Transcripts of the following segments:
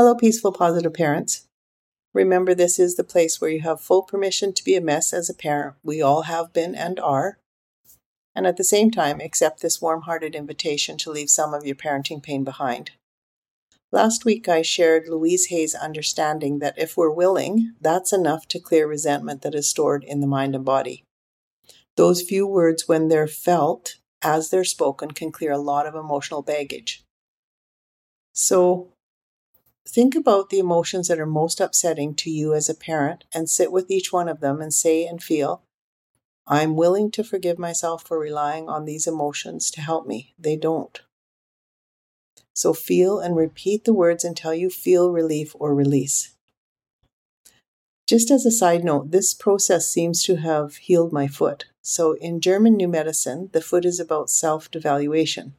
Hello, peaceful, positive parents. Remember, this is the place where you have full permission to be a mess as a parent. We all have been and are. And at the same time, accept this warm hearted invitation to leave some of your parenting pain behind. Last week, I shared Louise Hay's understanding that if we're willing, that's enough to clear resentment that is stored in the mind and body. Those few words, when they're felt as they're spoken, can clear a lot of emotional baggage. So, Think about the emotions that are most upsetting to you as a parent and sit with each one of them and say and feel, I'm willing to forgive myself for relying on these emotions to help me. They don't. So feel and repeat the words until you feel relief or release. Just as a side note, this process seems to have healed my foot. So in German New Medicine, the foot is about self devaluation.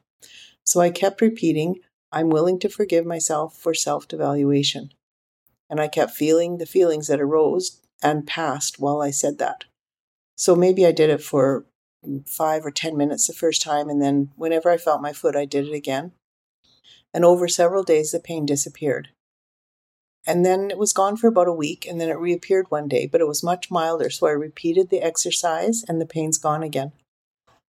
So I kept repeating, I'm willing to forgive myself for self devaluation. And I kept feeling the feelings that arose and passed while I said that. So maybe I did it for five or 10 minutes the first time, and then whenever I felt my foot, I did it again. And over several days, the pain disappeared. And then it was gone for about a week, and then it reappeared one day, but it was much milder. So I repeated the exercise, and the pain's gone again.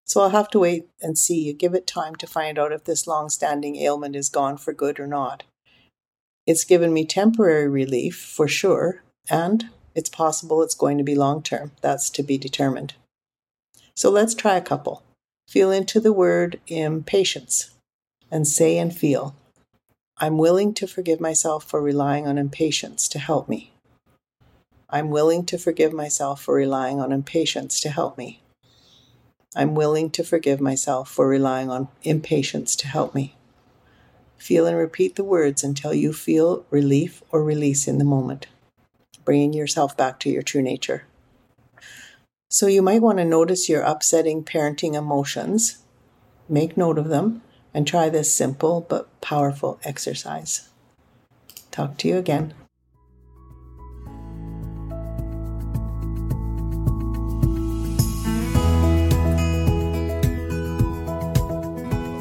So I'll have to wait and see. You give it time to find out if this long standing ailment is gone for good or not. It's given me temporary relief for sure, and it's possible it's going to be long term. That's to be determined. So let's try a couple. Feel into the word impatience and say and feel, I'm willing to forgive myself for relying on impatience to help me. I'm willing to forgive myself for relying on impatience to help me. I'm willing to forgive myself for relying on impatience to help me. Feel and repeat the words until you feel relief or release in the moment, bringing yourself back to your true nature. So, you might want to notice your upsetting parenting emotions, make note of them, and try this simple but powerful exercise. Talk to you again.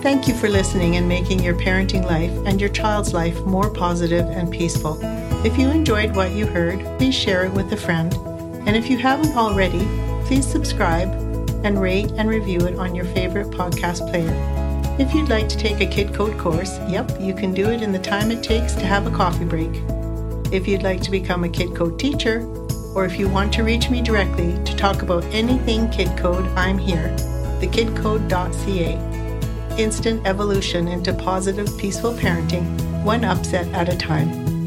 Thank you for listening and making your parenting life and your child's life more positive and peaceful. If you enjoyed what you heard, please share it with a friend. And if you haven't already, please subscribe and rate and review it on your favorite podcast player. If you'd like to take a Kid Code course, yep, you can do it in the time it takes to have a coffee break. If you'd like to become a Kid Code teacher, or if you want to reach me directly to talk about anything Kid Code, I'm here, thekidcode.ca instant evolution into positive, peaceful parenting, one upset at a time.